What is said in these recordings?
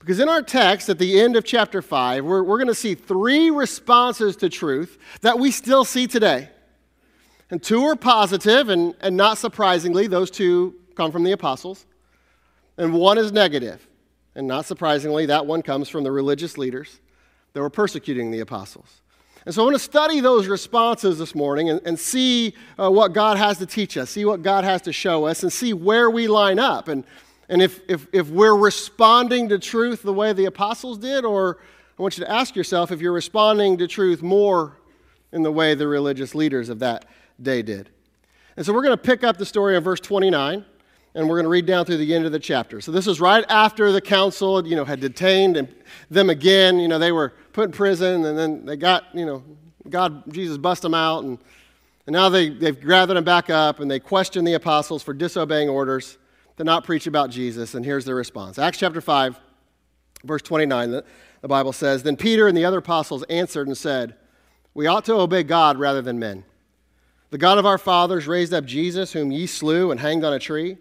Because in our text at the end of chapter 5, we're, we're going to see three responses to truth that we still see today. And two are positive, and, and not surprisingly, those two come from the apostles. And one is negative, and not surprisingly, that one comes from the religious leaders that were persecuting the apostles. And so I want to study those responses this morning and, and see uh, what God has to teach us, see what God has to show us, and see where we line up. And and if, if, if we're responding to truth the way the apostles did, or I want you to ask yourself if you're responding to truth more in the way the religious leaders of that day did. And so we're going to pick up the story in verse 29 and we're going to read down through the end of the chapter. So this is right after the council, you know, had detained them again. You know, they were put in prison, and then they got, you know, God, Jesus bust them out, and, and now they, they've gathered them back up, and they question the apostles for disobeying orders to not preach about Jesus. And here's their response Acts chapter 5, verse 29, the, the Bible says Then Peter and the other apostles answered and said, We ought to obey God rather than men. The God of our fathers raised up Jesus, whom ye slew and hanged on a tree.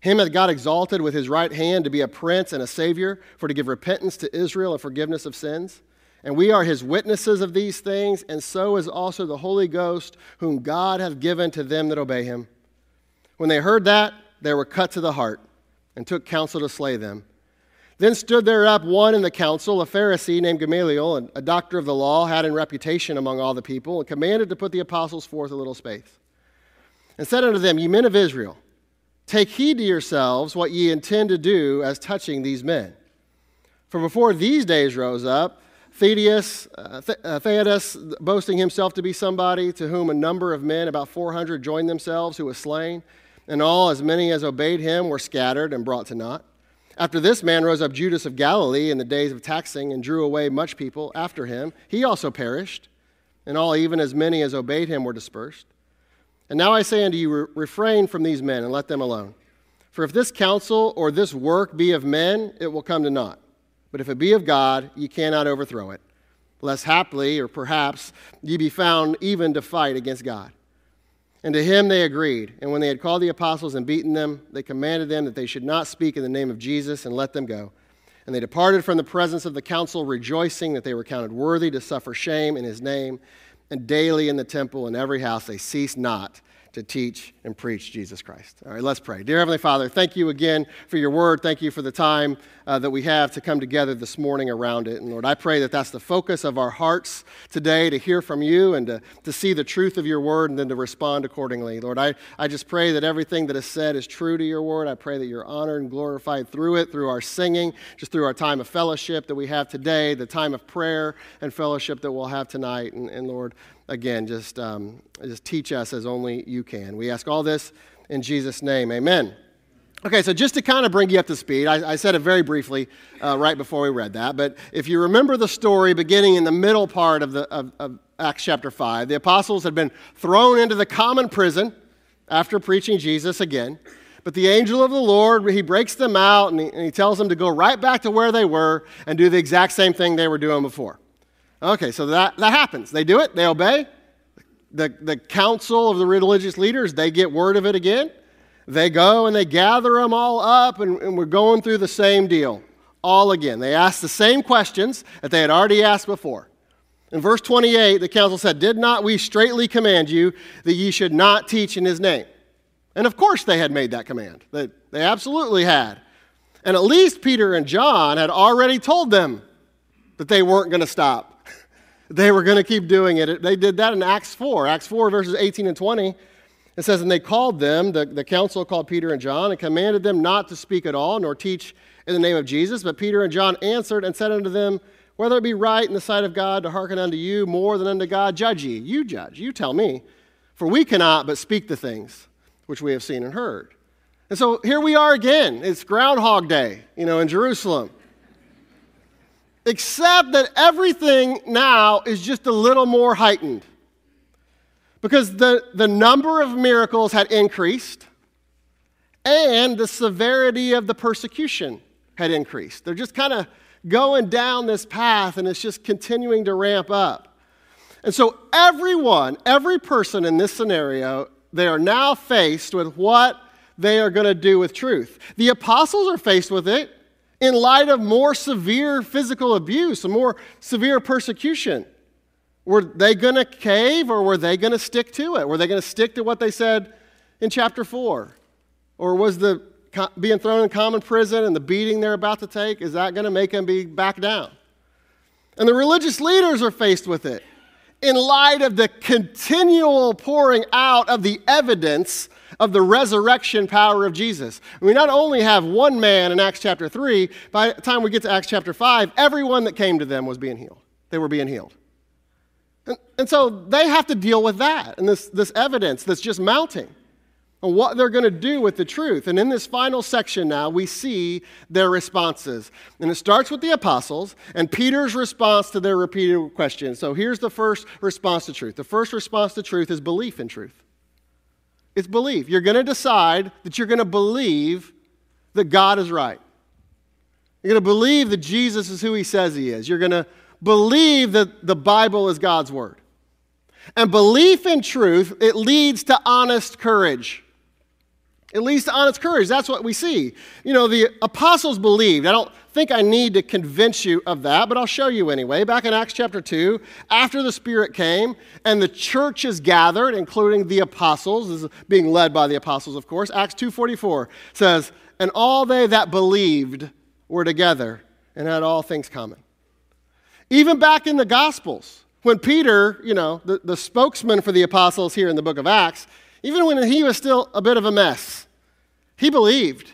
Him hath God exalted with his right hand to be a prince and a savior, for to give repentance to Israel and forgiveness of sins. And we are his witnesses of these things, and so is also the Holy Ghost, whom God hath given to them that obey him. When they heard that, they were cut to the heart and took counsel to slay them. Then stood there up one in the council, a Pharisee named Gamaliel, a doctor of the law, had in reputation among all the people, and commanded to put the apostles forth a little space. And said unto them, Ye men of Israel, take heed to yourselves what ye intend to do as touching these men. For before these days rose up, Theudas, uh, uh boasting himself to be somebody, to whom a number of men, about 400, joined themselves, who was slain and all, as many as obeyed him, were scattered and brought to naught. After this man rose up Judas of Galilee in the days of taxing and drew away much people after him. He also perished, and all, even as many as obeyed him, were dispersed. And now I say unto you, refrain from these men and let them alone. For if this counsel or this work be of men, it will come to naught. But if it be of God, ye cannot overthrow it, lest haply or perhaps ye be found even to fight against God. And to him they agreed. And when they had called the apostles and beaten them, they commanded them that they should not speak in the name of Jesus and let them go. And they departed from the presence of the council, rejoicing that they were counted worthy to suffer shame in his name. And daily in the temple and every house they ceased not to teach and preach Jesus Christ. All right, let's pray. Dear Heavenly Father, thank you again for your word. Thank you for the time uh, that we have to come together this morning around it. And Lord, I pray that that's the focus of our hearts today to hear from you and to, to see the truth of your word and then to respond accordingly. Lord, I, I just pray that everything that is said is true to your word. I pray that you're honored and glorified through it, through our singing, just through our time of fellowship that we have today, the time of prayer and fellowship that we'll have tonight. And, and Lord, again, just, um, just teach us as only you can. We ask all this in Jesus' name. Amen. Okay, so just to kind of bring you up to speed, I, I said it very briefly uh, right before we read that, but if you remember the story beginning in the middle part of, the, of, of Acts chapter 5, the apostles had been thrown into the common prison after preaching Jesus again. But the angel of the Lord, he breaks them out and he, and he tells them to go right back to where they were and do the exact same thing they were doing before. Okay, so that, that happens. They do it, they obey. The, the council of the religious leaders, they get word of it again. They go and they gather them all up, and, and we're going through the same deal all again. They ask the same questions that they had already asked before. In verse 28, the council said, Did not we straightly command you that ye should not teach in his name? And of course they had made that command. They, they absolutely had. And at least Peter and John had already told them that they weren't going to stop they were going to keep doing it. They did that in Acts 4. Acts 4, verses 18 and 20. It says, And they called them, the, the council called Peter and John, and commanded them not to speak at all, nor teach in the name of Jesus. But Peter and John answered and said unto them, Whether it be right in the sight of God to hearken unto you more than unto God, judge ye. You judge. You tell me. For we cannot but speak the things which we have seen and heard. And so here we are again. It's Groundhog Day, you know, in Jerusalem except that everything now is just a little more heightened. Because the, the number of miracles had increased and the severity of the persecution had increased. They're just kind of going down this path and it's just continuing to ramp up. And so, everyone, every person in this scenario, they are now faced with what they are going to do with truth. The apostles are faced with it in light of more severe physical abuse more severe persecution. Were they going to cave or were they going to stick to it? Were they going to stick to what they said in chapter 4? Or was the being thrown in common prison and the beating they're about to take, is that going to make them be back down? And the religious leaders are faced with it in light of the continual pouring out of the evidence of the resurrection power of Jesus. We not only have one man in Acts chapter 3, by the time we get to Acts chapter 5, everyone that came to them was being healed. They were being healed. And, and so they have to deal with that and this, this evidence that's just mounting and what they're going to do with the truth. And in this final section now, we see their responses. And it starts with the apostles and Peter's response to their repeated questions. So here's the first response to truth. The first response to truth is belief in truth. It's belief. You're going to decide that you're going to believe that God is right. You're going to believe that Jesus is who he says he is. You're going to believe that the Bible is God's word. And belief in truth, it leads to honest courage. It leads to honest courage. That's what we see. You know, the apostles believed. I don't think I need to convince you of that, but I'll show you anyway. Back in Acts chapter 2, after the Spirit came and the church is gathered, including the apostles, is being led by the apostles, of course. Acts 2.44 says, And all they that believed were together and had all things common. Even back in the Gospels, when Peter, you know, the, the spokesman for the apostles here in the book of Acts, even when he was still a bit of a mess. He believed.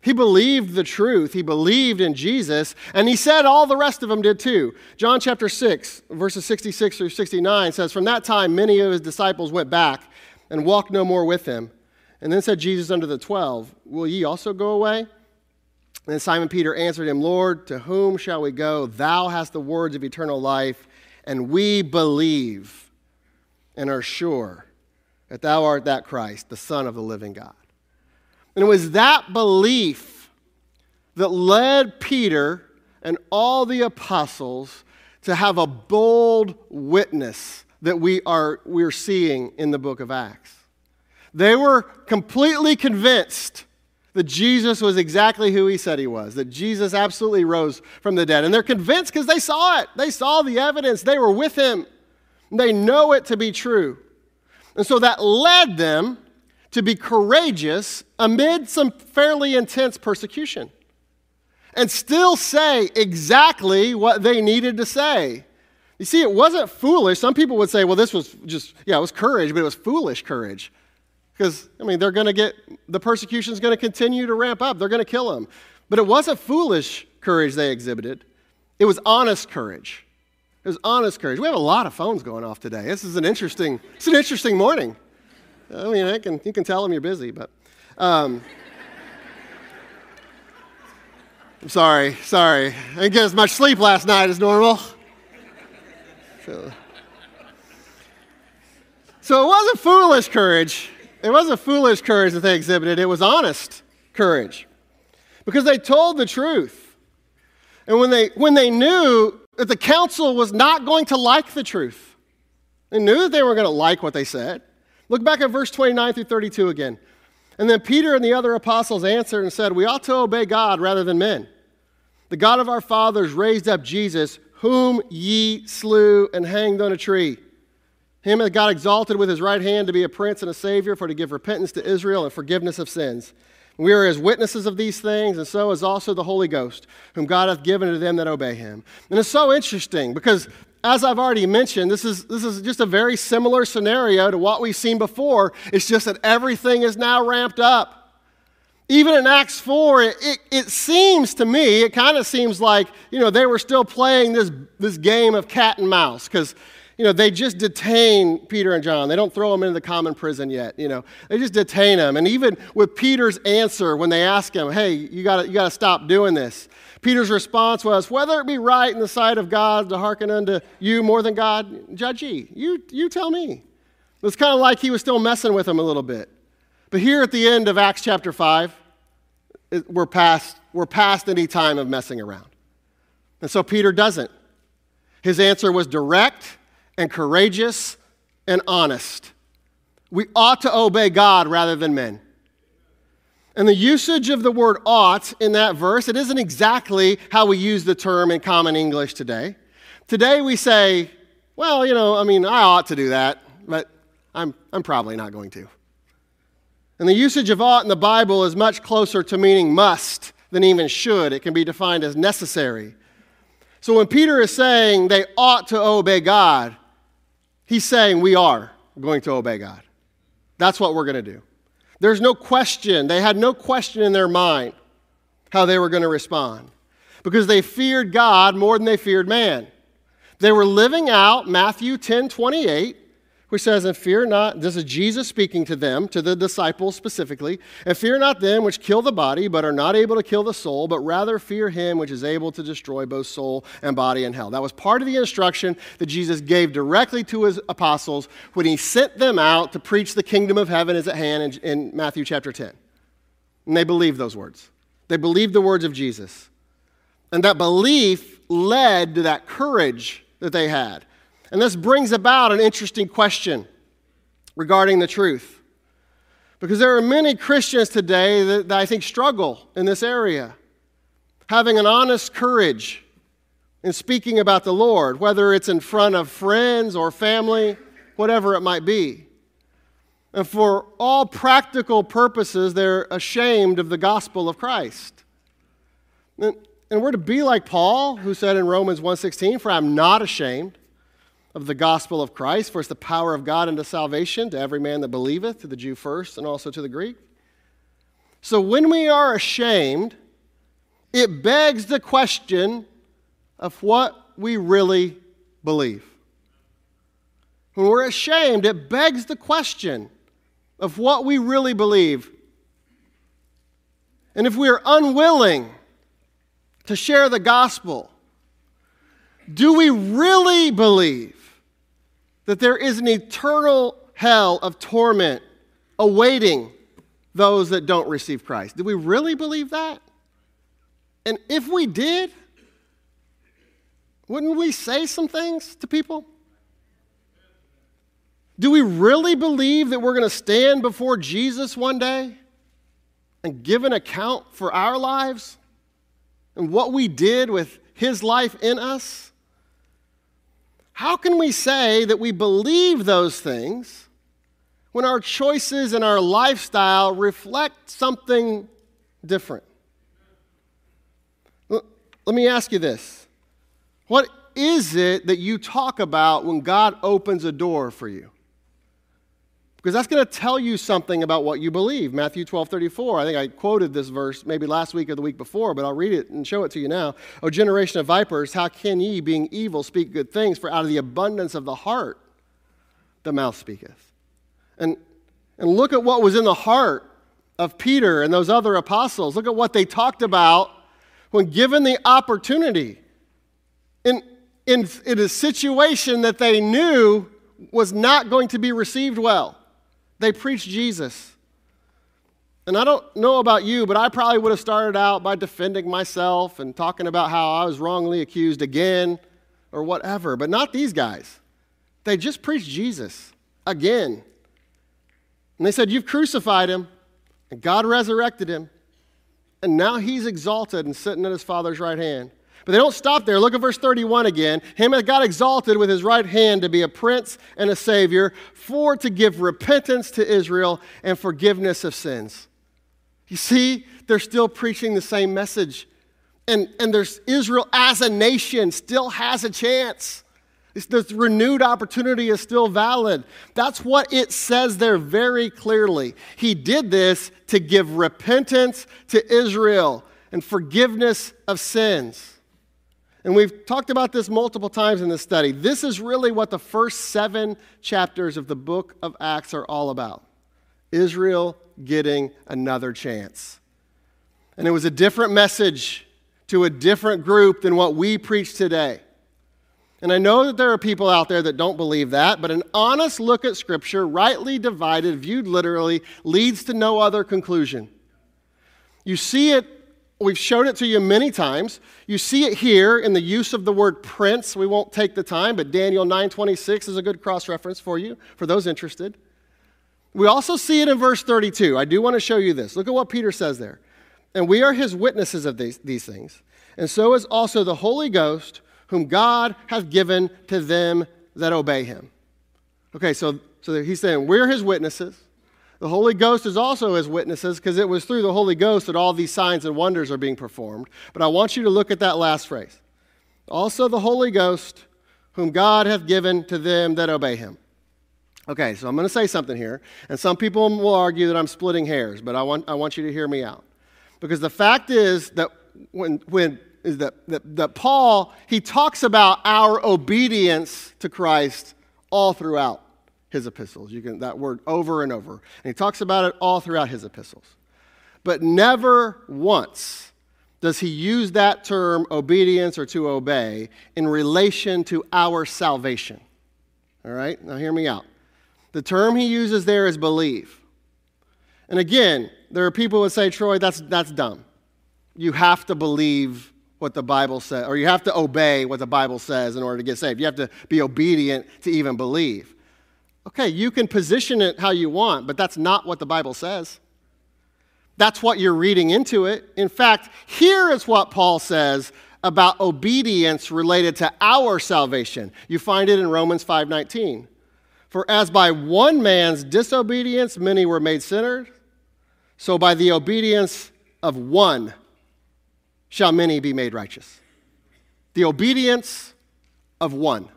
He believed the truth. He believed in Jesus. And he said all the rest of them did too. John chapter 6, verses 66 through 69 says, From that time, many of his disciples went back and walked no more with him. And then said Jesus unto the twelve, Will ye also go away? And Simon Peter answered him, Lord, to whom shall we go? Thou hast the words of eternal life, and we believe and are sure that thou art that Christ, the Son of the living God. And it was that belief that led Peter and all the apostles to have a bold witness that we are we're seeing in the book of Acts. They were completely convinced that Jesus was exactly who he said he was, that Jesus absolutely rose from the dead. And they're convinced because they saw it. They saw the evidence. They were with him. They know it to be true. And so that led them to be courageous amid some fairly intense persecution and still say exactly what they needed to say. You see, it wasn't foolish. Some people would say, well, this was just, yeah, it was courage, but it was foolish courage. Because, I mean, they're going to get, the persecution is going to continue to ramp up. They're going to kill them. But it wasn't foolish courage they exhibited, it was honest courage. It was honest courage. We have a lot of phones going off today. This is an interesting, it's an interesting morning. I mean, I can, you can tell them you're busy, but. Um, I'm sorry, sorry. I didn't get as much sleep last night as normal. So, so it wasn't foolish courage. It wasn't foolish courage that they exhibited, it was honest courage. Because they told the truth. And when they, when they knew that the council was not going to like the truth. They knew that they were going to like what they said. Look back at verse 29 through 32 again. And then Peter and the other apostles answered and said, We ought to obey God rather than men. The God of our fathers raised up Jesus, whom ye slew and hanged on a tree. Him hath God exalted with his right hand to be a prince and a savior, for to give repentance to Israel and forgiveness of sins. We are as witnesses of these things, and so is also the Holy Ghost, whom God hath given to them that obey him. And it's so interesting because, as I've already mentioned, this is, this is just a very similar scenario to what we've seen before. It's just that everything is now ramped up. Even in Acts 4, it, it, it seems to me, it kind of seems like, you know, they were still playing this, this game of cat and mouse because you know, they just detain Peter and John. They don't throw them into the common prison yet, you know. They just detain them. And even with Peter's answer when they ask him, hey, you got you to stop doing this, Peter's response was, whether it be right in the sight of God to hearken unto you more than God, judge ye. You, you tell me. It's kind of like he was still messing with them a little bit. But here at the end of Acts chapter 5, we're past, we're past any time of messing around. And so Peter doesn't. His answer was direct and courageous and honest. We ought to obey God rather than men. And the usage of the word ought in that verse, it isn't exactly how we use the term in common English today. Today we say, well, you know, I mean, I ought to do that, but I'm, I'm probably not going to. And the usage of ought in the Bible is much closer to meaning must than even should. It can be defined as necessary. So when Peter is saying they ought to obey God, he's saying we are going to obey God. That's what we're going to do. There's no question. They had no question in their mind how they were going to respond because they feared God more than they feared man. They were living out Matthew 10 28, which says, And fear not, this is Jesus speaking to them, to the disciples specifically, and fear not them which kill the body, but are not able to kill the soul, but rather fear him which is able to destroy both soul and body in hell. That was part of the instruction that Jesus gave directly to his apostles when he sent them out to preach the kingdom of heaven is at hand in, in Matthew chapter 10. And they believed those words. They believed the words of Jesus. And that belief led to that courage that they had. And this brings about an interesting question regarding the truth. Because there are many Christians today that, that, I think struggle in this area, having an honest courage in speaking about the Lord, whether it's in front of friends or family, whatever it might be. And for all practical purposes, they're ashamed of the gospel of Christ. And, and we're to be like Paul, who said in Romans 1:16, "For I'm not ashamed of the gospel of Christ, for it's the power of God unto salvation to every man that believeth, to the Jew first and also to the Greek. So when we are ashamed, it begs the question of what we really believe. When we're ashamed, it begs the question of what we really believe. And if we are unwilling to share the gospel, do we really believe that there is an eternal hell of torment awaiting those that don't receive Christ. Do we really believe that? And if we did, wouldn't we say some things to people? Do we really believe that we're going to stand before Jesus one day and give an account for our lives and what we did with his life in us? How can we say that we believe those things when our choices and our lifestyle reflect something different? Let me ask you this What is it that you talk about when God opens a door for you? Because that's going to tell you something about what you believe. Matthew 12, 34. I think I quoted this verse maybe last week or the week before, but I'll read it and show it to you now. O generation of vipers, how can ye, being evil, speak good things? For out of the abundance of the heart the mouth speaketh. And, and look at what was in the heart of Peter and those other apostles. Look at what they talked about when given the opportunity in, in, in a situation that they knew was not going to be received well. They preached Jesus. And I don't know about you, but I probably would have started out by defending myself and talking about how I was wrongly accused again or whatever, but not these guys. They just preached Jesus again. And they said, You've crucified him, and God resurrected him, and now he's exalted and sitting at his Father's right hand. But they don't stop there. Look at verse 31 again. Him that got exalted with his right hand to be a prince and a savior, for to give repentance to Israel and forgiveness of sins. You see, they're still preaching the same message. And, and there's Israel as a nation still has a chance. This renewed opportunity is still valid. That's what it says there very clearly. He did this to give repentance to Israel and forgiveness of sins. And we've talked about this multiple times in this study. This is really what the first seven chapters of the book of Acts are all about Israel getting another chance. And it was a different message to a different group than what we preach today. And I know that there are people out there that don't believe that, but an honest look at Scripture, rightly divided, viewed literally, leads to no other conclusion. You see it We've showed it to you many times. You see it here in the use of the word prince. We won't take the time, but Daniel 9:26 is a good cross reference for you for those interested. We also see it in verse 32. I do want to show you this. Look at what Peter says there. And we are his witnesses of these, these things. And so is also the Holy Ghost, whom God hath given to them that obey him. Okay, so, so he's saying we're his witnesses. The Holy Ghost is also his witnesses because it was through the Holy Ghost that all these signs and wonders are being performed. But I want you to look at that last phrase. Also the Holy Ghost, whom God hath given to them that obey him. Okay, so I'm going to say something here, and some people will argue that I'm splitting hairs, but I want, I want you to hear me out. Because the fact is that when, when is that, that, that Paul, he talks about our obedience to Christ all throughout his epistles. You can that word over and over. And he talks about it all throughout his epistles. But never once does he use that term obedience or to obey in relation to our salvation. All right? Now hear me out. The term he uses there is believe. And again, there are people who say, Troy, that's, that's dumb. You have to believe what the Bible says, or you have to obey what the Bible says in order to get saved. You have to be obedient to even believe. Okay, you can position it how you want, but that's not what the Bible says. That's what you're reading into it. In fact, here is what Paul says about obedience related to our salvation. You find it in Romans 5:19. For as by one man's disobedience many were made sinners, so by the obedience of one shall many be made righteous. The obedience of one.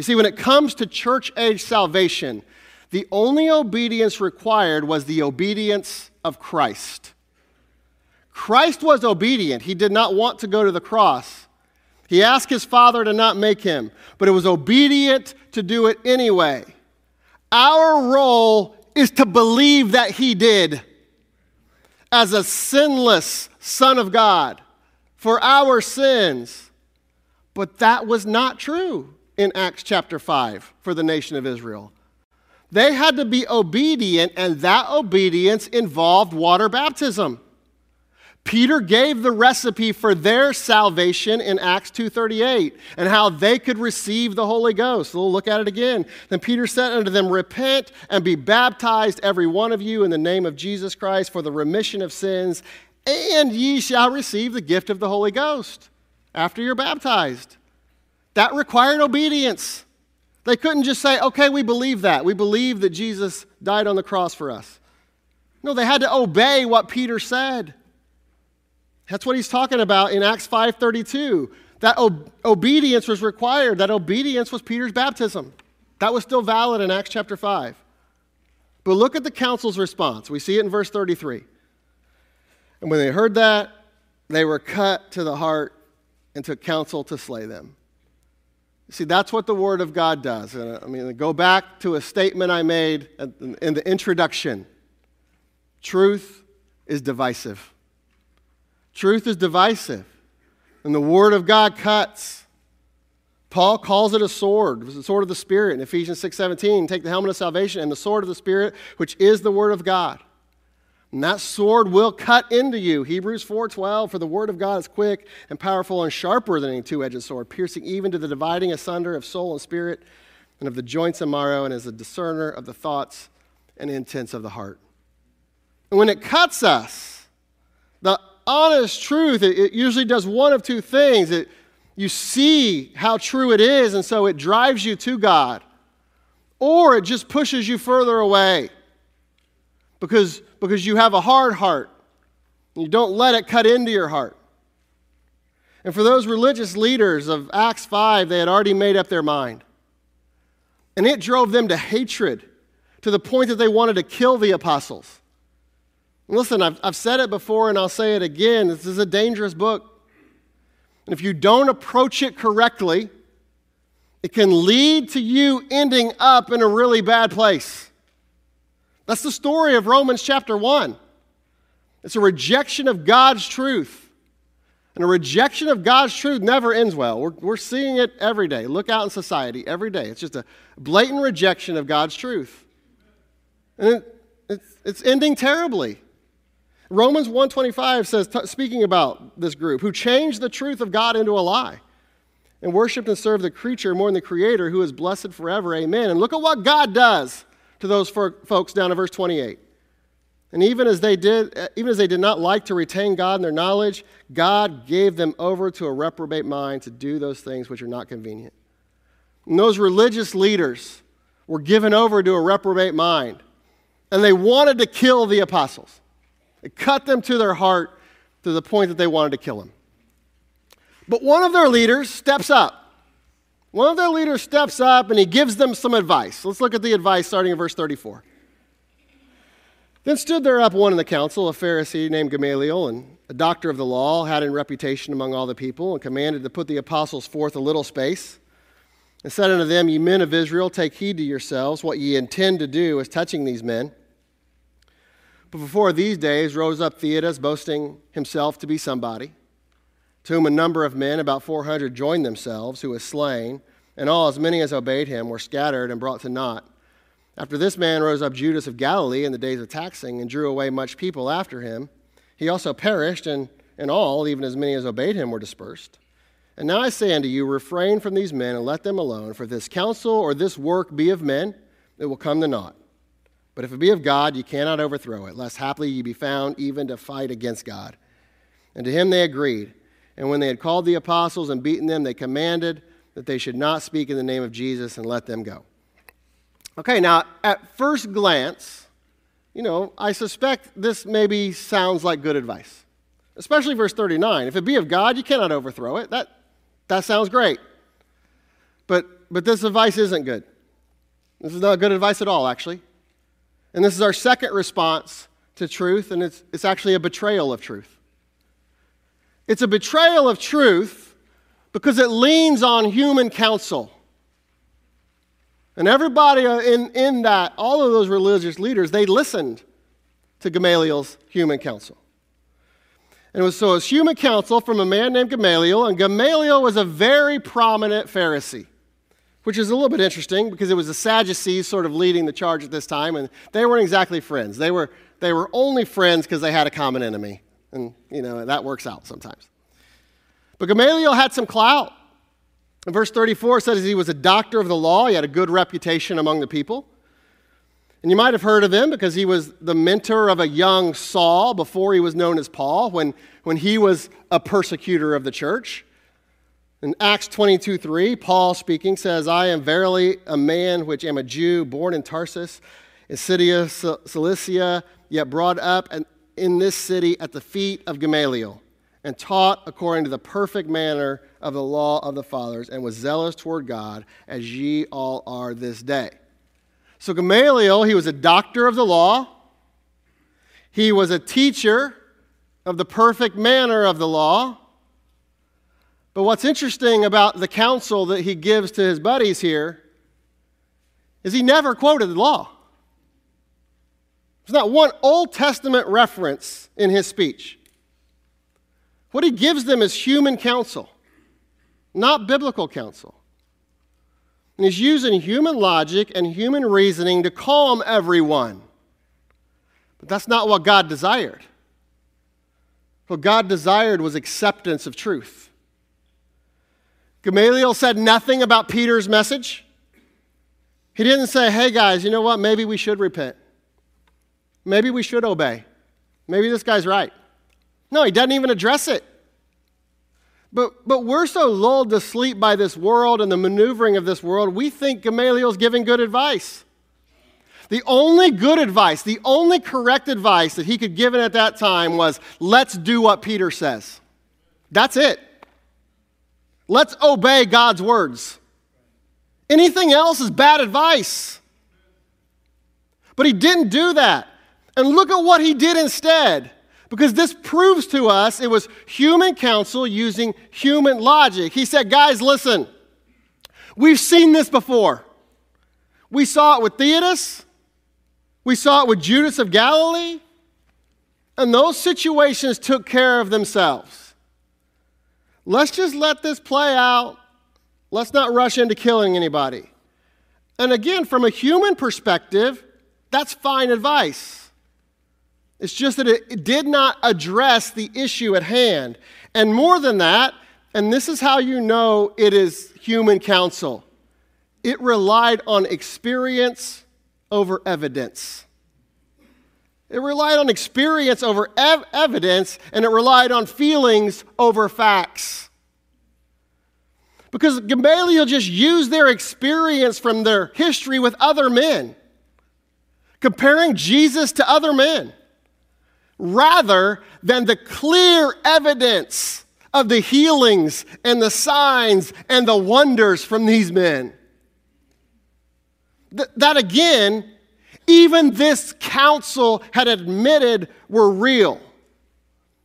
You see, when it comes to church age salvation, the only obedience required was the obedience of Christ. Christ was obedient. He did not want to go to the cross. He asked his father to not make him, but it was obedient to do it anyway. Our role is to believe that he did as a sinless Son of God for our sins. But that was not true in Acts chapter 5 for the nation of Israel. They had to be obedient, and that obedience involved water baptism. Peter gave the recipe for their salvation in Acts 2:38 and how they could receive the Holy Ghost. We'll look at it again. Then Peter said unto them, "Repent and be baptized every one of you in the name of Jesus Christ for the remission of sins, and ye shall receive the gift of the Holy Ghost after you're baptized." That required obedience. They couldn't just say, "Okay, we believe that. We believe that Jesus died on the cross for us." No, they had to obey what Peter said. That's what he's talking about in Acts 5:32. That ob- obedience was required. That obedience was Peter's baptism. That was still valid in Acts chapter 5. But look at the council's response. We see it in verse 33. And when they heard that, they were cut to the heart and took counsel to slay them. See, that's what the Word of God does. And uh, I mean, go back to a statement I made in the introduction truth is divisive. Truth is divisive, and the Word of God cuts. Paul calls it a sword, the sword of the Spirit in Ephesians 6:17. Take the helmet of salvation and the sword of the Spirit, which is the Word of God. And that sword will cut into you. Hebrews 4:12, for the word of God is quick and powerful and sharper than any two-edged sword, piercing even to the dividing asunder of soul and spirit and of the joints and marrow, and is a discerner of the thoughts and intents of the heart. And when it cuts us, the honest truth, it, it usually does one of two things. It, you see how true it is, and so it drives you to God, or it just pushes you further away because, because you have a hard heart. And you don't let it cut into your heart. And for those religious leaders of Acts 5, they had already made up their mind. And it drove them to hatred to the point that they wanted to kill the apostles. Listen, I've, I've said it before and I'll say it again. This is a dangerous book. And if you don't approach it correctly, it can lead to you ending up in a really bad place. That's the story of Romans chapter 1. It's a rejection of God's truth. And a rejection of God's truth never ends well. We're, we're seeing it every day. Look out in society every day. It's just a blatant rejection of God's truth. And it, it's, it's ending terribly. Romans 125 says, t- speaking about this group, who changed the truth of God into a lie and worshiped and served the creature more than the creator who is blessed forever. Amen. And look at what God does to those folks down in verse 28. And even as they did, uh, even as they did not like to retain God in their knowledge, God gave them over to a reprobate mind to do those things which are not convenient. And those religious leaders were given over to a reprobate mind, and they wanted to kill the apostles. It cut them to their heart to the point that they wanted to kill them. But one of their leaders steps up. One of their leaders steps up and he gives them some advice. Let's look at the advice starting in verse 34. Then stood there up one in the council, a Pharisee named Gamaliel, and a doctor of the law, had in reputation among all the people, and commanded to put the apostles forth a little space, and said unto them, Ye men of Israel, take heed to yourselves what ye intend to do as touching these men. But before these days rose up Theudas, boasting himself to be somebody, to whom a number of men, about 400, joined themselves, who was slain, and all, as many as obeyed him, were scattered and brought to naught. After this man rose up Judas of Galilee in the days of taxing and drew away much people after him. He also perished, and, and all, even as many as obeyed him, were dispersed. And now I say unto you, refrain from these men and let them alone, for this counsel or this work be of men, it will come to naught. But if it be of God, ye cannot overthrow it, lest haply ye be found even to fight against God. And to him they agreed. And when they had called the apostles and beaten them, they commanded that they should not speak in the name of Jesus and let them go. Okay, now at first glance, you know, I suspect this maybe sounds like good advice, especially verse 39. If it be of God, you cannot overthrow it. That, that sounds great. But, but this advice isn't good. This is not good advice at all, actually. And this is our second response to truth, and it's, it's actually a betrayal of truth. It's a betrayal of truth because it leans on human counsel. And everybody uh, in, in that, all of those religious leaders, they listened to Gamaliel's human counsel. And it was, so it was human counsel from a man named Gamaliel, and Gamaliel was a very prominent Pharisee, which is a little bit interesting because it was the Sadducees sort of leading the charge at this time, and they weren't exactly friends. They were, they were only friends because they had a common enemy. And, you know, that works out sometimes. But Gamaliel had some clout. In verse 34 says he was a doctor of the law. He had a good reputation among the people. And you might have heard of him because he was the mentor of a young Saul before he was known as Paul, when, when he was a persecutor of the church. In Acts 22 3, Paul speaking says, I am verily a man which am a Jew, born in Tarsus, in City Cilicia, yet brought up in this city at the feet of Gamaliel and taught according to the perfect manner of the law of the fathers, and was zealous toward God, as ye all are this day. So, Gamaliel, he was a doctor of the law, he was a teacher of the perfect manner of the law. But what's interesting about the counsel that he gives to his buddies here is he never quoted the law. There's not one Old Testament reference in his speech. What he gives them is human counsel, not biblical counsel. And he's using human logic and human reasoning to calm everyone. But that's not what God desired. What God desired was acceptance of truth. Gamaliel said nothing about Peter's message. He didn't say, hey guys, you know what? Maybe we should repent. Maybe we should obey. Maybe this guy's right. No, he doesn't even address it. But, but we're so lulled to sleep by this world and the maneuvering of this world, we think Gamaliel's giving good advice. The only good advice, the only correct advice that he could give at that time was let's do what Peter says. That's it. Let's obey God's words. Anything else is bad advice. But he didn't do that. And look at what he did instead. Because this proves to us it was human counsel using human logic. He said, Guys, listen, we've seen this before. We saw it with Theudas, we saw it with Judas of Galilee, and those situations took care of themselves. Let's just let this play out. Let's not rush into killing anybody. And again, from a human perspective, that's fine advice. It's just that it did not address the issue at hand. And more than that, and this is how you know it is human counsel, it relied on experience over evidence. It relied on experience over ev- evidence, and it relied on feelings over facts. Because Gamaliel just used their experience from their history with other men, comparing Jesus to other men, rather than the clear evidence of the healings and the signs and the wonders from these men. Th- that again, even this council had admitted were real.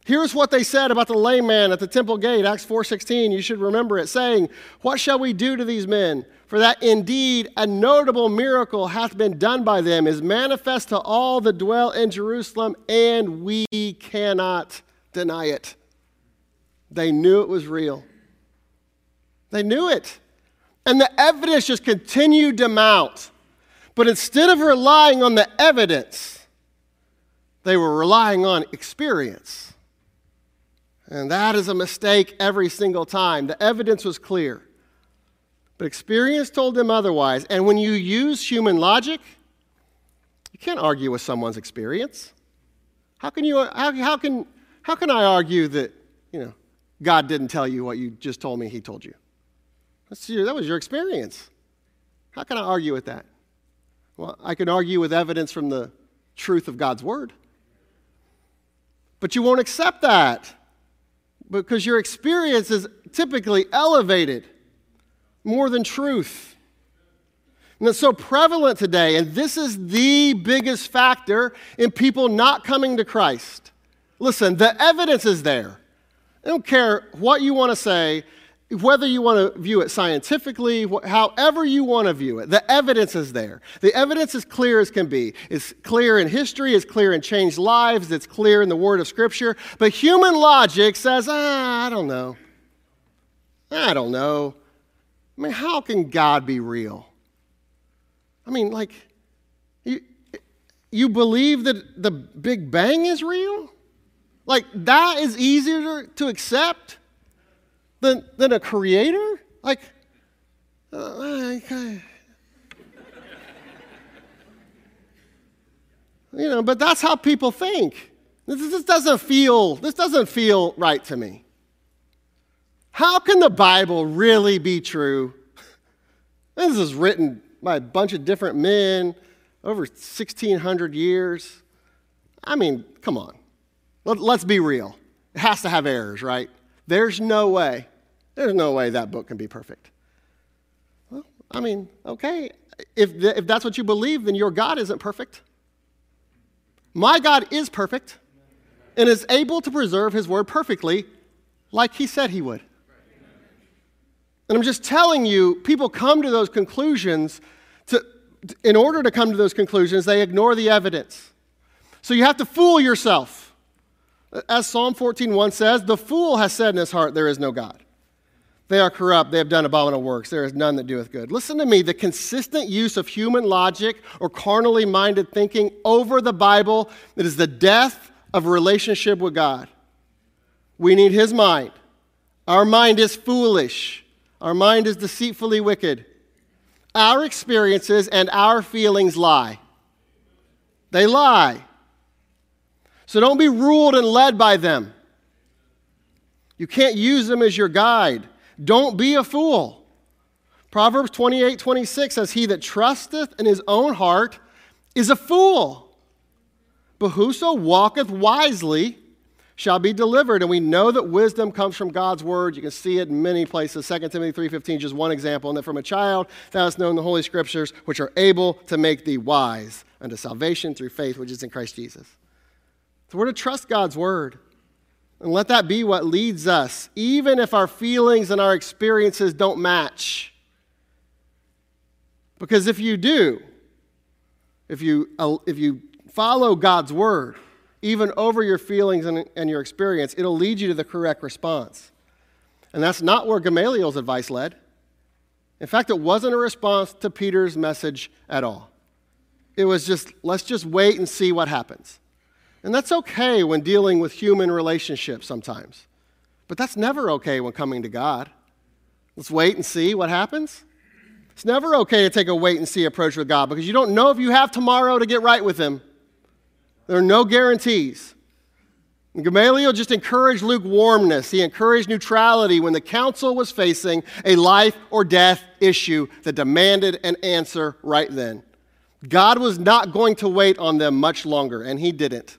Here's what they said about the lame man at the temple gate, Acts 4:16. You should remember it, saying, "What shall we do to these men? For that indeed a notable miracle hath been done by them, is manifest to all that dwell in Jerusalem, and we cannot deny it." They knew it was real. They knew it. And the evidence just continued to mount. But instead of relying on the evidence, they were relying on experience. And that is a mistake every single time. The evidence was clear. But experience told them otherwise. And when you use human logic, you can't argue with someone's experience. How can, you, how, how, can, how can I argue that, you know, God didn't tell you what you just told me he told you? That's your, that was your experience. How can I argue with that? Well, I can argue with evidence from the truth of God's word. But you won't accept that because your experience is typically elevated more than truth. And it's so prevalent today, and this is the biggest factor in people not coming to Christ. Listen, the evidence is there. I don't care what you want to say, whether you want to view it scientifically, however you want to view it, the evidence is there. The evidence is clear as can be. It's clear in history, it's clear in changed lives, it's clear in the Word of Scripture. But human logic says, ah, I don't know. I don't know. I mean, how can God be real? I mean, like, you, you believe that the Big Bang is real? Like, that is easier to accept? than, than a creator? Like, uh, you know, but that's how people think. This, this doesn't feel, this doesn't feel right to me. How can the Bible really be true? This is written by a bunch of different men over 1,600 years. I mean, come on. Let, us be real. It has to have errors, right? There's no way. There's no way that book can be perfect. Well, I mean, okay, if, if that's what you believe, then your God isn't perfect. My God is perfect and is able to preserve his word perfectly like he said he would. And I'm just telling you, people come to those conclusions to, in order to come to those conclusions, they ignore the evidence. So you have to fool yourself. As Psalm 14:1 says, the fool has said in his heart, There is no God. They are corrupt. They have done abominable works. There is none that doeth good. Listen to me. The consistent use of human logic or carnally minded thinking over the Bible, it is the death of relationship with God. We need His mind. Our mind is foolish. Our mind is deceitfully wicked. Our experiences and our feelings lie. They lie. So don't be ruled and led by them. You can't use them as your guide. Don't be a fool. Proverbs 28 26 says, He that trusteth in his own heart is a fool. But whoso walketh wisely shall be delivered. And we know that wisdom comes from God's word. You can see it in many places. 2 Timothy 3.15, just one example. And that from a child thou hast known the Holy Scriptures, which are able to make thee wise unto salvation through faith, which is in Christ Jesus. So we're to trust God's word. And let that be what leads us, even if our feelings and our experiences don't match. Because if you do, if you, if you follow God's word, even over your feelings and, and your experience, it'll lead you to the correct response. And that's not where Gamaliel's advice led. In fact, it wasn't a response to Peter's message at all. It was just, let's just wait and see what happens. And that's okay when dealing with human relationships sometimes. But that's never okay when coming to God. Let's wait and see what happens. It's never okay to take a wait and see approach with God because you don't know if you have tomorrow to get right with Him. There are no guarantees. And Gamaliel just encouraged lukewarmness. He encouraged neutrality when the council was facing a life or death issue that demanded an answer right then. God was not going to wait on them much longer, and He didn't.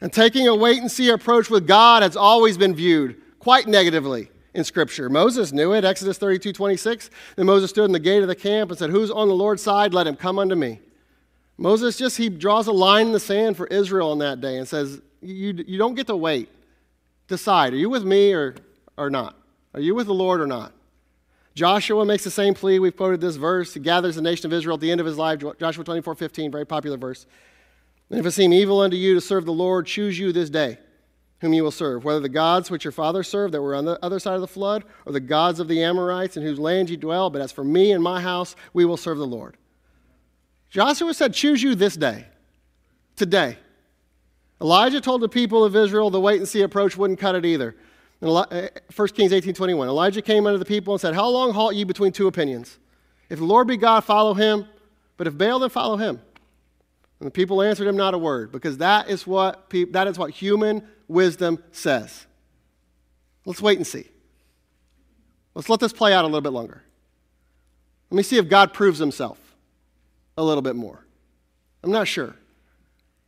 And taking a wait and see approach with God has always been viewed quite negatively in Scripture. Moses knew it, Exodus 32 26. Then Moses stood in the gate of the camp and said, Who's on the Lord's side? Let him come unto me. Moses just, he draws a line in the sand for Israel on that day and says, You, you don't get to wait. Decide, are you with me or, or not? Are you with the Lord or not? Joshua makes the same plea. We've quoted this verse. He gathers the nation of Israel at the end of his life, Joshua 24 15, very popular verse. And if it seem evil unto you to serve the Lord, choose you this day whom you will serve, whether the gods which your fathers served that were on the other side of the flood, or the gods of the Amorites in whose land you dwell. But as for me and my house, we will serve the Lord. Joshua said, Choose you this day, today. Elijah told the people of Israel the wait and see approach wouldn't cut it either. In 1 uh, Kings 18 21, Elijah came unto the people and said, How long halt ye between two opinions? If the Lord be God, follow him, but if Baal, then follow him. And the people answered him not a word, because that is what, pe- that is what human wisdom says. Let's wait and see. Let's let this play out a little bit longer. Let me see if God proves himself a little bit more. I'm not sure.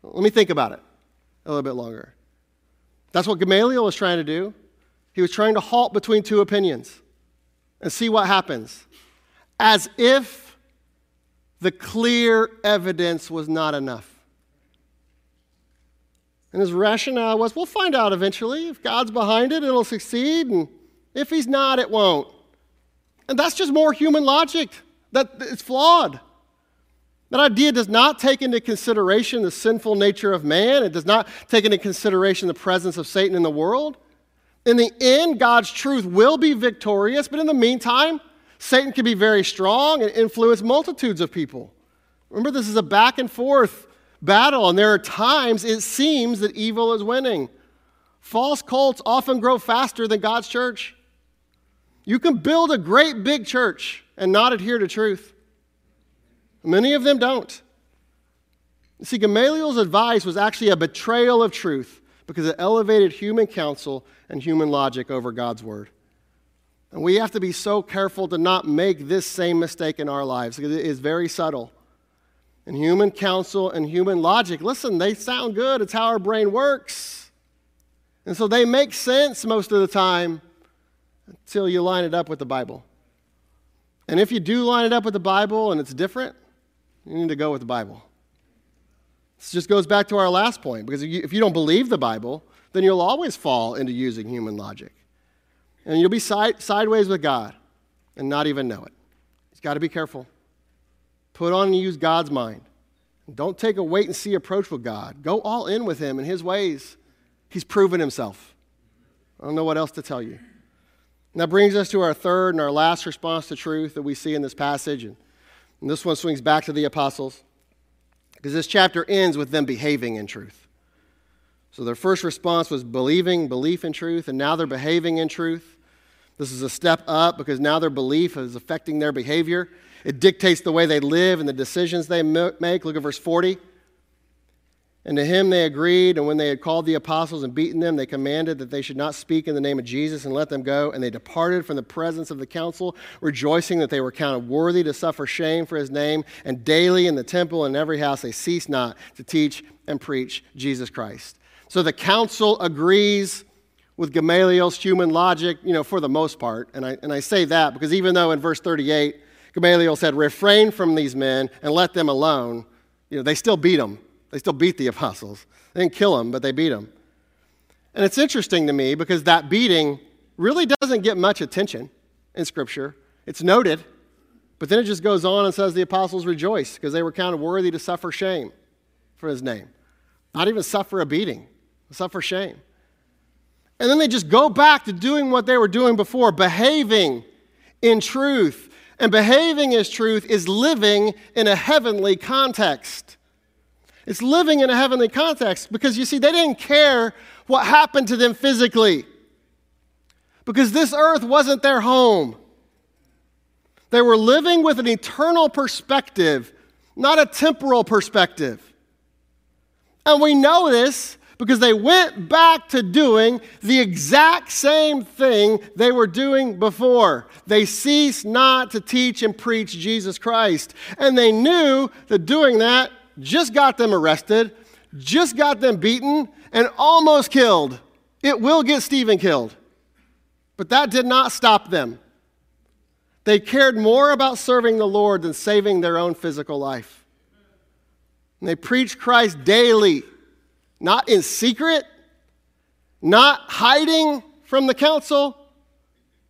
Let me think about it a little bit longer. That's what Gamaliel was trying to do. He was trying to halt between two opinions and see what happens, as if the clear evidence was not enough. And his rationale was we'll find out eventually. If God's behind it, it'll succeed. And if he's not, it won't. And that's just more human logic. That it's flawed. That idea does not take into consideration the sinful nature of man. It does not take into consideration the presence of Satan in the world. In the end, God's truth will be victorious, but in the meantime, Satan can be very strong and influence multitudes of people. Remember, this is a back and forth battle, and there are times it seems that evil is winning. False cults often grow faster than God's church. You can build a great big church and not adhere to truth. Many of them don't. See, Gamaliel's advice was actually a betrayal of truth because it elevated human counsel and human logic over God's word. And we have to be so careful to not make this same mistake in our lives because it is very subtle and human counsel and human logic, listen, they sound good. It's how our brain works. And so they make sense most of the time until you line it up with the Bible. And if you do line it up with the Bible and it's different, you need to go with the Bible. This just goes back to our last point because if you don't believe the Bible, then you'll always fall into using human logic. And you'll be side, sideways with God and not even know it. You've got to be careful. Put on and use God's mind. Don't take a wait and see approach with God. Go all in with Him and His ways. He's proven Himself. I don't know what else to tell you. And that brings us to our third and our last response to truth that we see in this passage. And, and this one swings back to the apostles because this chapter ends with them behaving in truth. So their first response was believing, belief in truth, and now they're behaving in truth. This is a step up because now their belief is affecting their behavior. It dictates the way they live and the decisions they make. Look at verse 40. And to him they agreed, and when they had called the apostles and beaten them, they commanded that they should not speak in the name of Jesus and let them go. And they departed from the presence of the council, rejoicing that they were counted worthy to suffer shame for his name. And daily in the temple and in every house they ceased not to teach and preach Jesus Christ. So the council agrees with Gamaliel's human logic, you know, for the most part. And I, and I say that because even though in verse 38, Gamaliel said, refrain from these men and let them alone. You know, they still beat them. They still beat the apostles. They didn't kill them, but they beat them. And it's interesting to me because that beating really doesn't get much attention in Scripture. It's noted, but then it just goes on and says the apostles rejoiced because they were counted worthy to suffer shame for his name. Not even suffer a beating, suffer shame. And then they just go back to doing what they were doing before, behaving in truth, and behaving as truth is living in a heavenly context. It's living in a heavenly context because you see, they didn't care what happened to them physically because this earth wasn't their home. They were living with an eternal perspective, not a temporal perspective. And we know this because they went back to doing the exact same thing they were doing before. They ceased not to teach and preach Jesus Christ. And they knew that doing that just got them arrested, just got them beaten, and almost killed. It will get Stephen killed. But that did not stop them. They cared more about serving the Lord than saving their own physical life. And they preached Christ daily not in secret, not hiding from the council.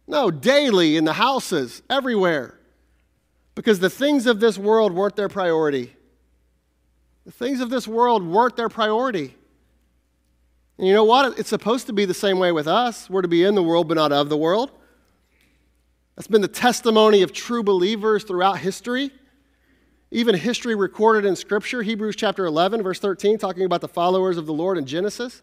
No, daily in the houses, everywhere. Because the things of this world weren't their priority. The things of this world weren't their priority. And you know what? It's supposed to be the same way with us. We're to be in the world, but not of the world. That's been the testimony of true believers throughout history. Even history recorded in Scripture, Hebrews chapter 11, verse 13, talking about the followers of the Lord in Genesis,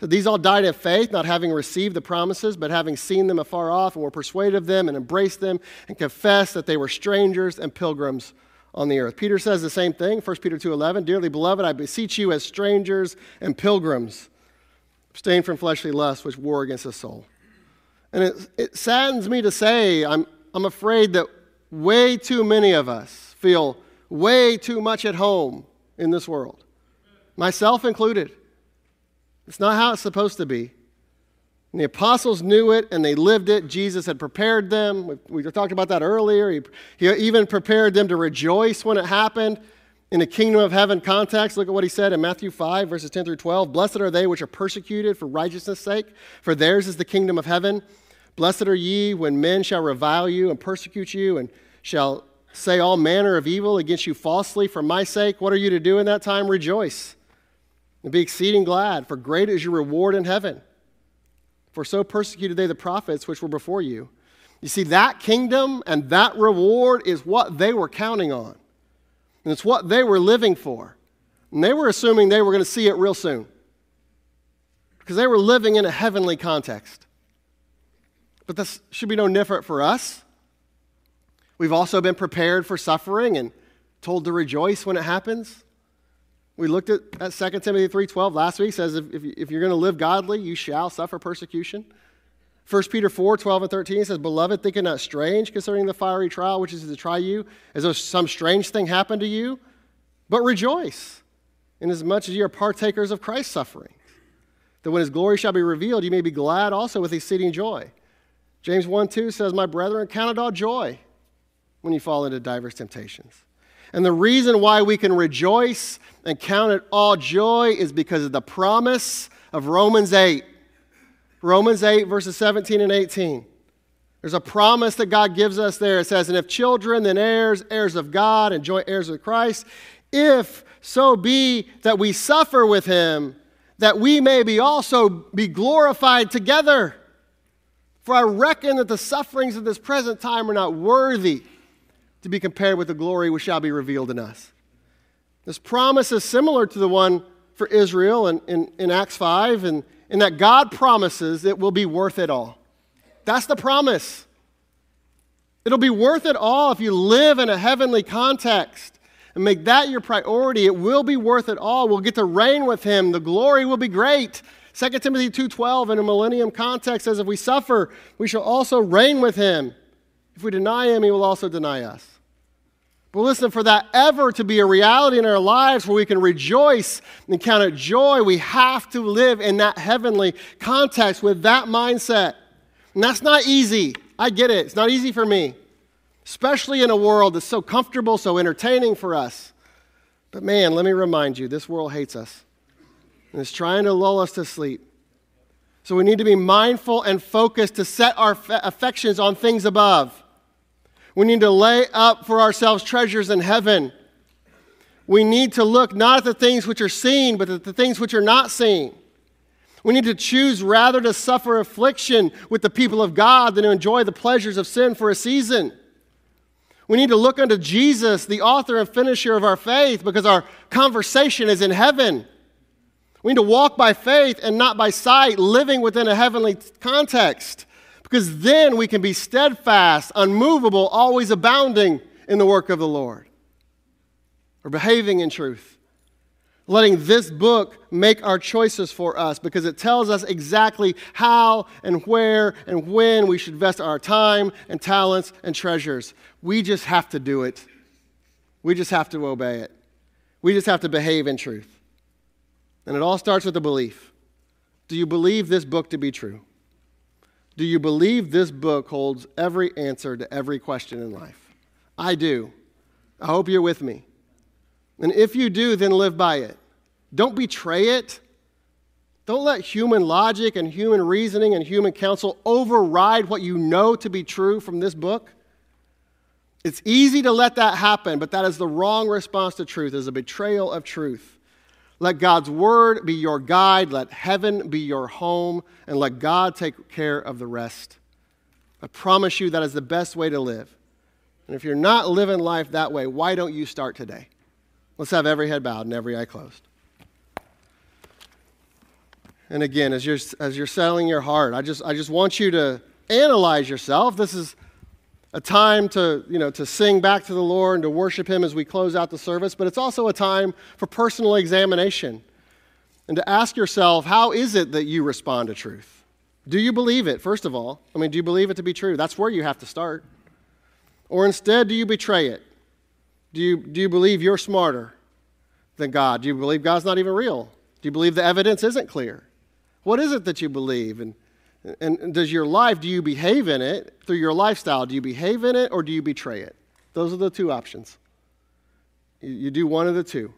that these all died in faith, not having received the promises, but having seen them afar off, and were persuaded of them, and embraced them, and confessed that they were strangers and pilgrims on the earth. Peter says the same thing, 1 Peter 2.11, Dearly beloved, I beseech you as strangers and pilgrims, abstain from fleshly lusts which war against the soul. And it, it saddens me to say, I'm, I'm afraid that way too many of us feel way too much at home in this world, myself included. It's not how it's supposed to be. And the apostles knew it and they lived it. Jesus had prepared them. We, we talked about that earlier. He, he even prepared them to rejoice when it happened in a kingdom of heaven context. Look at what he said in Matthew 5, verses 10 through 12. Blessed are they which are persecuted for righteousness' sake, for theirs is the kingdom of heaven. Blessed are ye when men shall revile you and persecute you and shall say all manner of evil against you falsely for my sake, what are you to do in that time? Rejoice and be exceeding glad, for great is your reward in heaven. For so persecuted they the prophets which were before you. You see, that kingdom and that reward is what they were counting on. And it's what they were living for. And they were assuming they were going to see it real soon. Because they were living in a heavenly context. But this should be no different for us. We've also been prepared for suffering and told to rejoice when it happens. We looked at, at 2 Timothy 3.12 last week. says if, if, you're going to live godly, you shall suffer persecution. 1 Peter 4.12 and 13 says, Beloved, think it not strange concerning the fiery trial which is to try you, as though some strange thing happened to you, but rejoice, inasmuch as you are partakers of Christ's suffering that when his glory shall be revealed, you may be glad also with exceeding joy. James 1, 2 says, My brethren, count it all joy when you fall into diverse temptations. And the reason why we can rejoice and count it all joy is because of the promise of Romans 8. Romans 8, verses 17 and 18. There's a promise that God gives us there. It says, And if children, then heirs, heirs of God, and joint heirs with Christ, if so be that we suffer with him, that we may be also be glorified together. For I reckon that the sufferings of this present time are not worthy to be compared with the glory which shall be revealed in us. This promise is similar to the one for Israel in, in, in Acts 5, and in that God promises it will be worth it all. That's the promise. It'll be worth it all if you live in a heavenly context and make that your priority. It will be worth it all. We'll get to reign with him. The glory will be great. 2 Timothy 2:12 in a millennium context says if we suffer, we shall also reign with him. If we deny him, he will also deny us. But listen, for that ever to be a reality in our lives where we can rejoice and count it joy, we have to live in that heavenly context with that mindset. And that's not easy. I get it. It's not easy for me, especially in a world that's so comfortable, so entertaining for us. But man, let me remind you this world hates us and it's trying to lull us to sleep. So we need to be mindful and focused to set our affections on things above. We need to lay up for ourselves treasures in heaven. We need to look not at the things which are seen, but at the things which are not seen. We need to choose rather to suffer affliction with the people of God than to enjoy the pleasures of sin for a season. We need to look unto Jesus, the author and finisher of our faith, because our conversation is in heaven. We need to walk by faith and not by sight, living within a heavenly context Because then we can be steadfast, unmovable, always abounding in the work of the Lord. We're behaving in truth. Letting this book make our choices for us because it tells us exactly how and where and when we should invest our time and talents and treasures. We just have to do it. We just have to obey it. We just have to behave in truth. And it all starts with a belief. Do you believe this book to be true? Do you believe this book holds every answer to every question in life? I do. I hope you're with me. And if you do, then live by it. Don't betray it. Don't let human logic and human reasoning and human counsel override what you know to be true from this book. It's easy to let that happen, but that is the wrong response to truth, is a betrayal of truth. Let God's word be your guide, let heaven be your home, and let God take care of the rest. I promise you that is the best way to live. And if you're not living life that way, why don't you start today? Let's have every head bowed and every eye closed. And again, as you're, as you're settling your heart, I just, I just want you to analyze yourself. This is a time to, you know, to sing back to the Lord and to worship Him as we close out the service, but it's also a time for personal examination and to ask yourself, how is it that you respond to truth? Do you believe it, first of all? I mean, do you believe it to be true? That's where you have to start. Or instead, do you betray it? Do you, do you believe you're smarter than God? Do you believe God's not even real? Do you believe the evidence isn't clear? What is it that you believe? And and does your life, do you behave in it through your lifestyle? Do you behave in it or do you betray it? Those are the two options. You, do one of the two.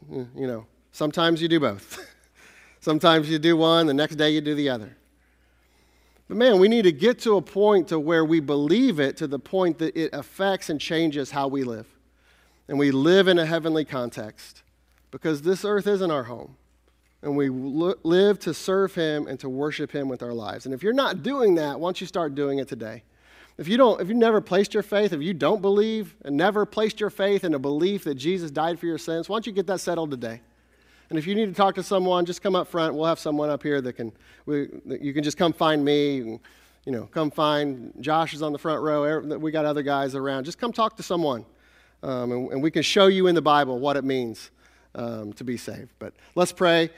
You know, sometimes you do both. sometimes you do one, the next day you do the other. But man, we need to get to a point to where we believe it to the point that it affects and changes how we live. And we live in a heavenly context because this earth isn't our home and we live to serve him and to worship him with our lives. And if you're not doing that, why don't you start doing it today? If you don't, if you never placed your faith, if you don't believe and never placed your faith in a belief that Jesus died for your sins, why don't you get that settled today? And if you need to talk to someone, just come up front. We'll have someone up here that can, we, you can just come find me. And, you know, come find Josh is on the front row. We got other guys around. Just come talk to someone, um, and, and we can show you in the Bible what it means um, to be saved. But let's pray.